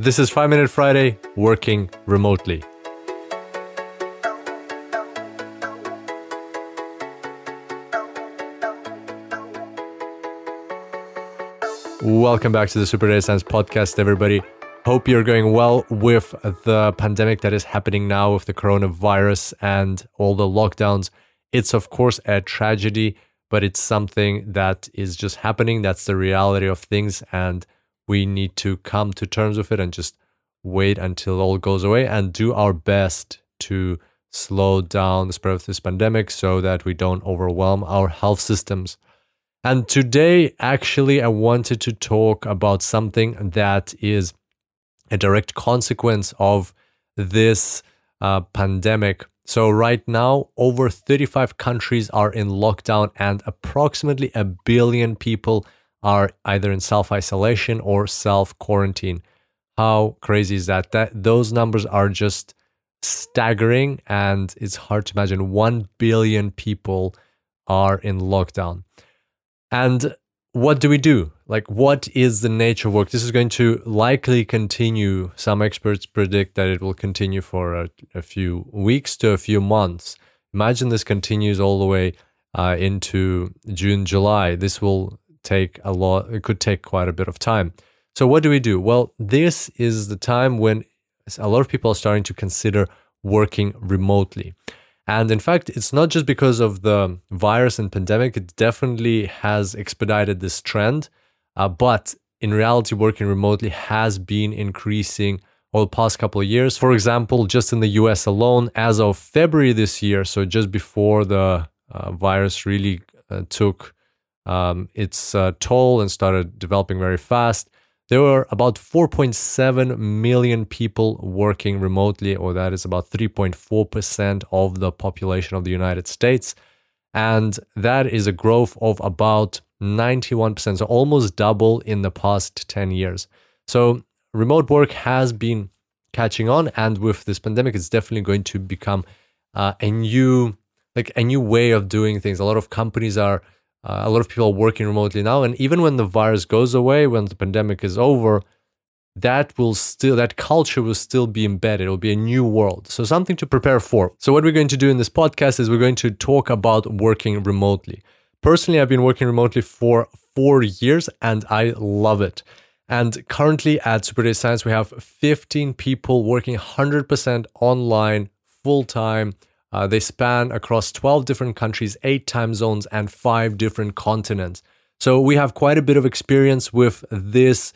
This is 5 Minute Friday, working remotely. Welcome back to the Super Data Science Podcast, everybody. Hope you're going well with the pandemic that is happening now with the coronavirus and all the lockdowns. It's, of course, a tragedy, but it's something that is just happening. That's the reality of things. And we need to come to terms with it and just wait until all goes away and do our best to slow down the spread of this pandemic so that we don't overwhelm our health systems. And today, actually, I wanted to talk about something that is a direct consequence of this uh, pandemic. So, right now, over 35 countries are in lockdown, and approximately a billion people are either in self isolation or self quarantine. How crazy is that? That those numbers are just staggering, and it's hard to imagine. One billion people are in lockdown. And what do we do? Like, what is the nature of work? This is going to likely continue. Some experts predict that it will continue for a, a few weeks to a few months. Imagine this continues all the way uh, into June, July. This will take a lot, it could take quite a bit of time. So, what do we do? Well, this is the time when a lot of people are starting to consider working remotely. And in fact, it's not just because of the virus and pandemic, it definitely has expedited this trend. Uh, but in reality, working remotely has been increasing over the past couple of years. For example, just in the US alone, as of February this year, so just before the uh, virus really uh, took um, its uh, toll and started developing very fast, there were about 4.7 million people working remotely, or that is about 3.4% of the population of the United States. And that is a growth of about 91%, so almost double in the past 10 years. So remote work has been catching on, and with this pandemic, it's definitely going to become uh, a new, like a new way of doing things. A lot of companies are uh, a lot of people are working remotely now, and even when the virus goes away, when the pandemic is over, that will still that culture will still be embedded. It will be a new world. So something to prepare for. So what we're going to do in this podcast is we're going to talk about working remotely. Personally, I've been working remotely for four years, and I love it. And currently at Super Data Science, we have 15 people working 100% online, full time uh, they span across 12 different countries, eight time zones, and five different continents. So we have quite a bit of experience with this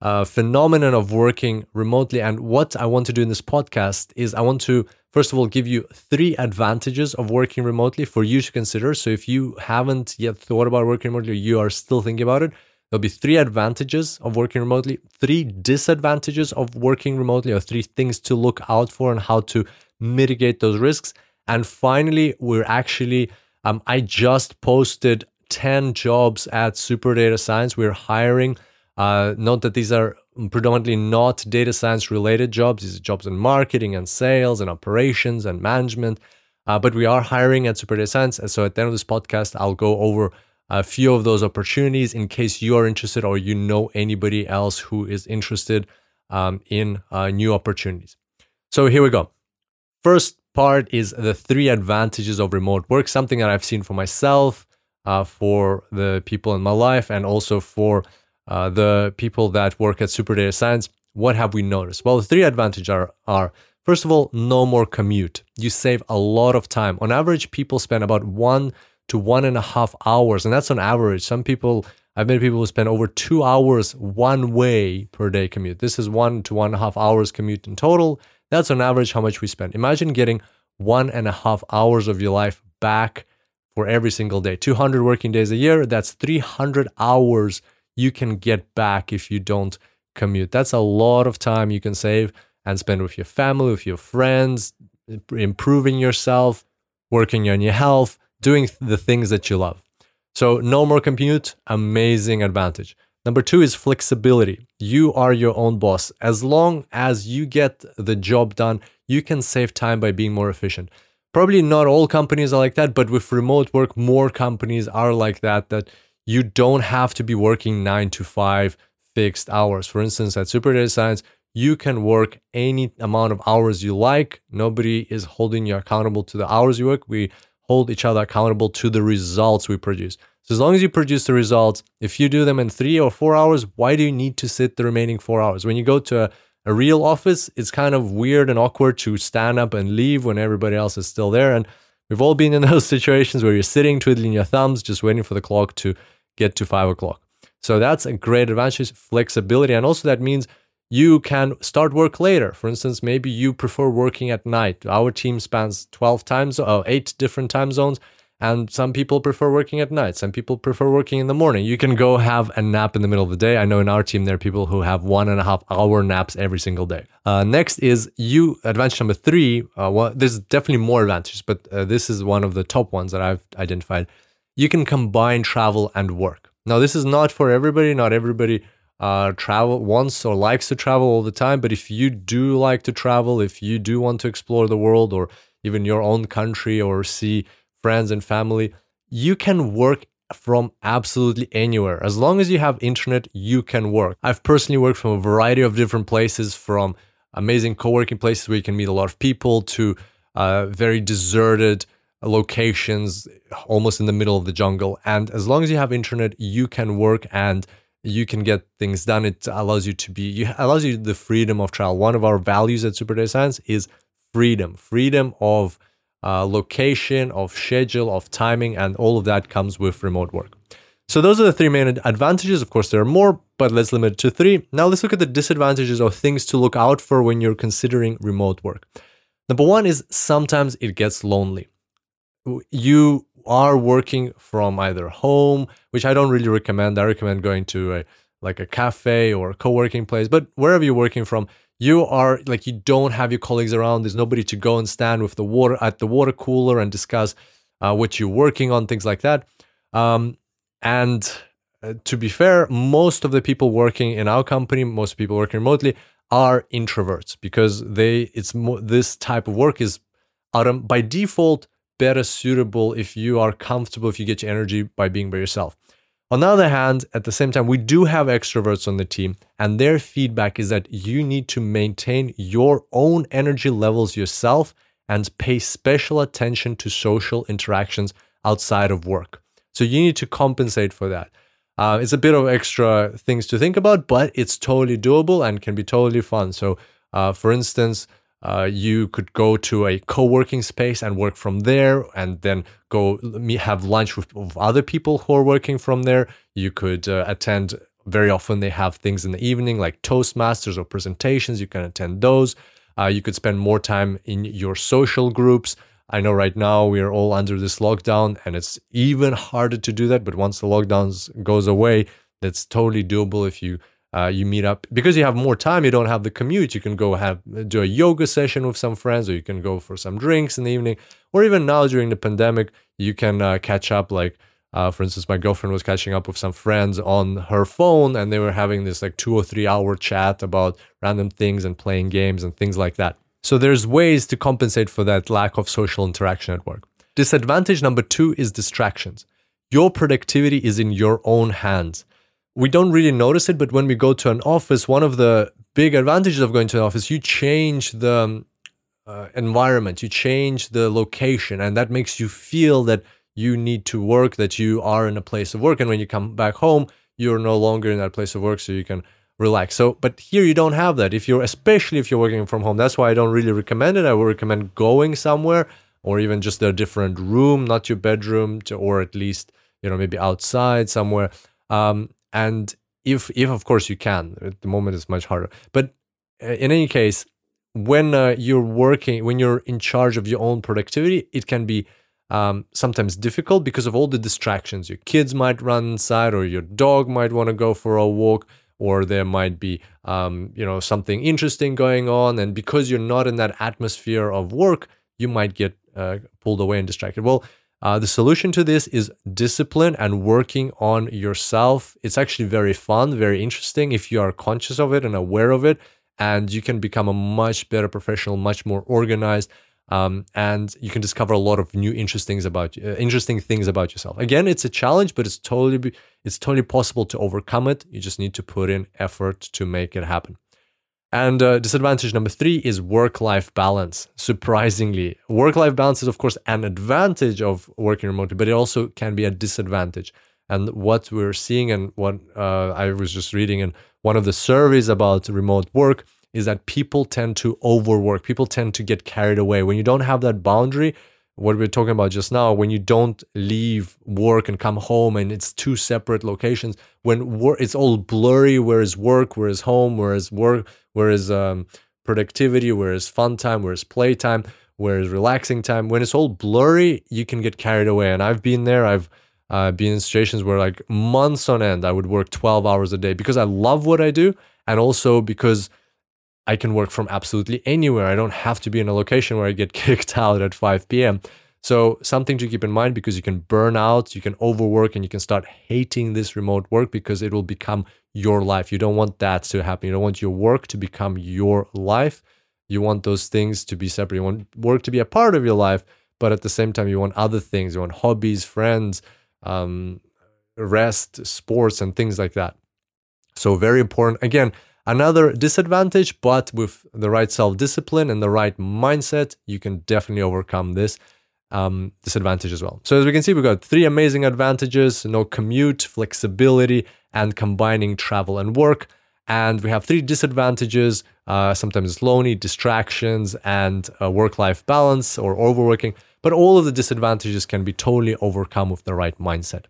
uh, phenomenon of working remotely. And what I want to do in this podcast is I want to, first of all, give you three advantages of working remotely for you to consider. So if you haven't yet thought about working remotely, you are still thinking about it, there'll be three advantages of working remotely, three disadvantages of working remotely, or three things to look out for and how to mitigate those risks. And finally, we're actually, um, I just posted 10 jobs at Super Data Science. We're hiring. Uh, note that these are predominantly not data science related jobs. These are jobs in marketing and sales and operations and management. Uh, but we are hiring at Super Data Science. And so at the end of this podcast, I'll go over a few of those opportunities in case you are interested or you know anybody else who is interested um, in uh, new opportunities. So here we go. First part is the three advantages of remote work, something that I've seen for myself, uh, for the people in my life, and also for uh, the people that work at Super Data Science. What have we noticed? Well, the three advantages are, are first of all, no more commute. You save a lot of time. On average, people spend about one to one and a half hours, and that's on average. Some people, I've met people who spend over two hours one way per day commute. This is one to one and a half hours commute in total. That's on average how much we spend. Imagine getting one and a half hours of your life back for every single day. 200 working days a year, that's 300 hours you can get back if you don't commute. That's a lot of time you can save and spend with your family, with your friends, improving yourself, working on your health, doing the things that you love. So, no more commute, amazing advantage. Number two is flexibility. You are your own boss. As long as you get the job done, you can save time by being more efficient. Probably not all companies are like that, but with remote work, more companies are like that, that you don't have to be working nine to five fixed hours. For instance, at Super Data Science, you can work any amount of hours you like. Nobody is holding you accountable to the hours you work. We hold each other accountable to the results we produce. So as long as you produce the results, if you do them in three or four hours, why do you need to sit the remaining four hours? When you go to a, a real office, it's kind of weird and awkward to stand up and leave when everybody else is still there. And we've all been in those situations where you're sitting, twiddling your thumbs, just waiting for the clock to get to five o'clock. So that's a great advantage, flexibility. And also that means you can start work later. For instance, maybe you prefer working at night. Our team spans 12 times, uh, eight different time zones. And some people prefer working at night. Some people prefer working in the morning. You can go have a nap in the middle of the day. I know in our team, there are people who have one and a half hour naps every single day. Uh, next is you, advantage number three. Uh, well, there's definitely more advantages, but uh, this is one of the top ones that I've identified. You can combine travel and work. Now, this is not for everybody. Not everybody uh, travel wants or likes to travel all the time. But if you do like to travel, if you do want to explore the world or even your own country or see friends and family, you can work from absolutely anywhere. As long as you have internet, you can work. I've personally worked from a variety of different places, from amazing co working places where you can meet a lot of people to uh, very deserted locations almost in the middle of the jungle. And as long as you have internet, you can work and you can get things done. It allows you to be, you allows you the freedom of trial. One of our values at Super Data Science is freedom, freedom of uh, location, of schedule, of timing, and all of that comes with remote work. So those are the three main advantages. Of course, there are more, but let's limit it to three. Now let's look at the disadvantages or things to look out for when you're considering remote work. Number one is sometimes it gets lonely. You are working from either home, which I don't really recommend. I recommend going to a like a cafe or a co-working place, but wherever you're working from, you are like you don't have your colleagues around. There's nobody to go and stand with the water at the water cooler and discuss uh, what you're working on, things like that. Um, and uh, to be fair, most of the people working in our company, most people working remotely, are introverts because they it's mo- this type of work is autom- by default better suitable if you are comfortable, if you get your energy by being by yourself. On the other hand, at the same time, we do have extroverts on the team, and their feedback is that you need to maintain your own energy levels yourself and pay special attention to social interactions outside of work. So you need to compensate for that. Uh, it's a bit of extra things to think about, but it's totally doable and can be totally fun. So, uh, for instance, uh, you could go to a co-working space and work from there and then go have lunch with, with other people who are working from there. You could uh, attend very often they have things in the evening like toastmasters or presentations. You can attend those. Uh, you could spend more time in your social groups. I know right now we are all under this lockdown and it's even harder to do that but once the lockdowns goes away that's totally doable if you uh, you meet up because you have more time. You don't have the commute. You can go have do a yoga session with some friends, or you can go for some drinks in the evening, or even now during the pandemic, you can uh, catch up. Like, uh, for instance, my girlfriend was catching up with some friends on her phone, and they were having this like two or three hour chat about random things and playing games and things like that. So there's ways to compensate for that lack of social interaction at work. Disadvantage number two is distractions. Your productivity is in your own hands we don't really notice it, but when we go to an office, one of the big advantages of going to an office, you change the um, uh, environment, you change the location, and that makes you feel that you need to work, that you are in a place of work. And when you come back home, you're no longer in that place of work, so you can relax. So, but here you don't have that. If you're, especially if you're working from home, that's why I don't really recommend it. I would recommend going somewhere or even just a different room, not your bedroom, to, or at least you know maybe outside somewhere. Um, and if if of course you can at the moment it's much harder. But uh, in any case when uh, you're working when you're in charge of your own productivity it can be um, sometimes difficult because of all the distractions. Your kids might run inside or your dog might want to go for a walk or there might be um, you know something interesting going on. And because you're not in that atmosphere of work you might get uh, pulled away and distracted. Well uh, the solution to this is discipline and working on yourself. It's actually very fun, very interesting if you are conscious of it and aware of it, and you can become a much better professional, much more organized, um, and you can discover a lot of new interesting things about uh, interesting things about yourself. Again, it's a challenge, but it's totally it's totally possible to overcome it. You just need to put in effort to make it happen. And uh, disadvantage number three is work life balance. Surprisingly, work life balance is, of course, an advantage of working remotely, but it also can be a disadvantage. And what we're seeing, and what uh, I was just reading in one of the surveys about remote work, is that people tend to overwork. People tend to get carried away. When you don't have that boundary, what we are talking about just now, when you don't leave work and come home and it's two separate locations, when work, it's all blurry, where is work, where is home, where is work, where is um, productivity, where is fun time, where is play time, where is relaxing time. When it's all blurry, you can get carried away. And I've been there. I've uh, been in situations where like months on end, I would work 12 hours a day because I love what I do. And also because I can work from absolutely anywhere. I don't have to be in a location where I get kicked out at 5 p.m. So, something to keep in mind because you can burn out, you can overwork, and you can start hating this remote work because it will become your life. You don't want that to happen. You don't want your work to become your life. You want those things to be separate. You want work to be a part of your life, but at the same time, you want other things. You want hobbies, friends, um, rest, sports, and things like that. So, very important. Again, Another disadvantage, but with the right self discipline and the right mindset, you can definitely overcome this um, disadvantage as well. So, as we can see, we've got three amazing advantages no commute, flexibility, and combining travel and work. And we have three disadvantages uh, sometimes lonely, distractions, and uh, work life balance or overworking. But all of the disadvantages can be totally overcome with the right mindset.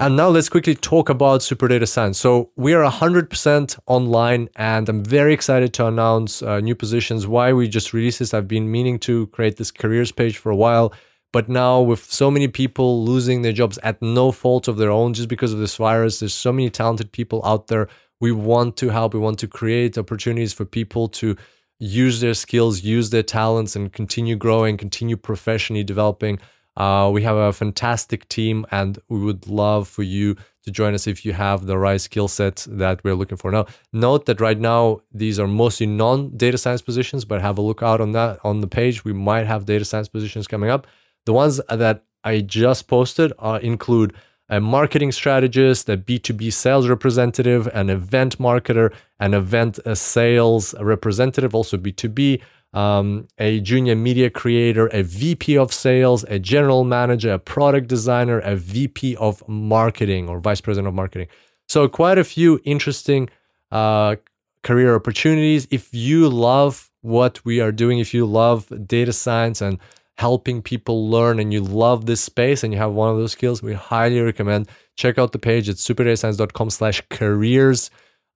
And now let's quickly talk about Super Data Science. So we are 100% online, and I'm very excited to announce uh, new positions. Why we just released this? I've been meaning to create this careers page for a while, but now with so many people losing their jobs at no fault of their own, just because of this virus, there's so many talented people out there. We want to help. We want to create opportunities for people to use their skills, use their talents, and continue growing, continue professionally developing. Uh, we have a fantastic team, and we would love for you to join us if you have the right skill set that we're looking for. Now, note that right now these are mostly non-data science positions, but have a look out on that on the page. We might have data science positions coming up. The ones that I just posted uh, include a marketing strategist, a B2B sales representative, an event marketer, an event uh, sales representative, also B2B, um, a junior media creator, a VP of sales, a general manager, a product designer, a VP of marketing or vice president of marketing. So, quite a few interesting uh, career opportunities. If you love what we are doing, if you love data science and helping people learn and you love this space and you have one of those skills, we highly recommend check out the page at superdatascience.com slash careers.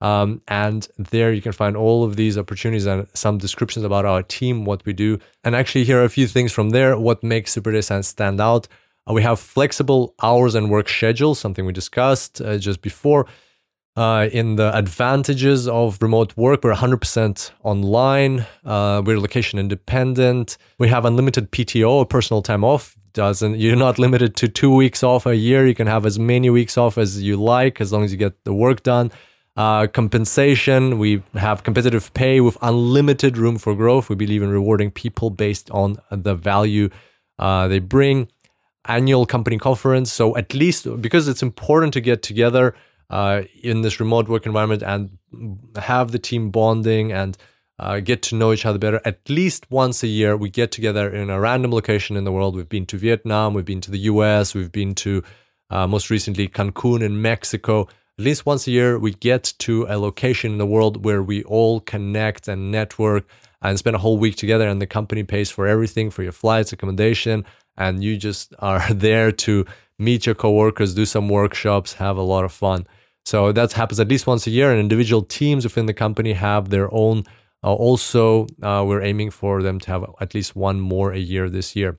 Um, and there you can find all of these opportunities and some descriptions about our team, what we do. And actually, here are a few things from there. What makes Super Science stand out? Uh, we have flexible hours and work schedules, something we discussed uh, just before. Uh, in the advantages of remote work, we're 100% online. Uh, we're location independent. We have unlimited PTO, personal time off. Doesn't you're not limited to two weeks off a year. You can have as many weeks off as you like, as long as you get the work done uh, compensation. We have competitive pay with unlimited room for growth. We believe in rewarding people based on the value uh, they bring. Annual company conference. So, at least because it's important to get together uh, in this remote work environment and have the team bonding and uh, get to know each other better. At least once a year, we get together in a random location in the world. We've been to Vietnam, we've been to the US, we've been to uh, most recently Cancun in Mexico at least once a year, we get to a location in the world where we all connect and network and spend a whole week together. And the company pays for everything for your flights, accommodation, and you just are there to meet your coworkers, do some workshops, have a lot of fun. So that happens at least once a year, and individual teams within the company have their own. Uh, also, uh, we're aiming for them to have at least one more a year this year.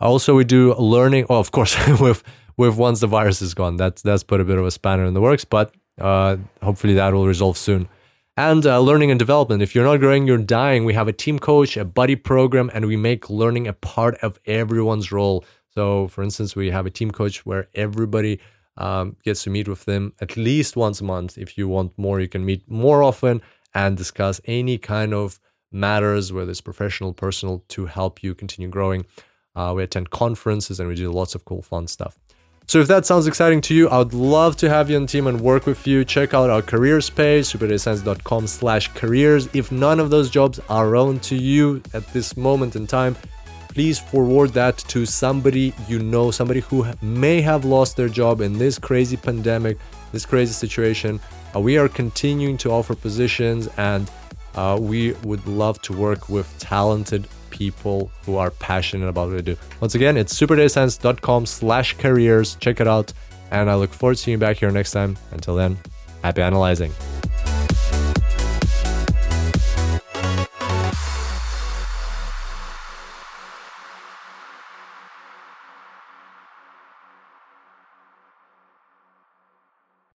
Also, we do learning. Oh, of course, with with once the virus is gone. That's that's put a bit of a spanner in the works, but uh, hopefully that will resolve soon. And uh, learning and development. If you're not growing, you're dying. We have a team coach, a buddy program, and we make learning a part of everyone's role. So, for instance, we have a team coach where everybody um, gets to meet with them at least once a month. If you want more, you can meet more often and discuss any kind of matters, whether it's professional, personal, to help you continue growing. Uh, we attend conferences and we do lots of cool, fun stuff. So if that sounds exciting to you, I would love to have you on team and work with you. Check out our careers page, superdatascience.com slash careers. If none of those jobs are relevant to you at this moment in time, please forward that to somebody you know, somebody who may have lost their job in this crazy pandemic, this crazy situation. Uh, we are continuing to offer positions and uh, we would love to work with talented people who are passionate about what they do. Once again, it's superdatascience.com slash careers. Check it out. And I look forward to seeing you back here next time. Until then, happy analyzing.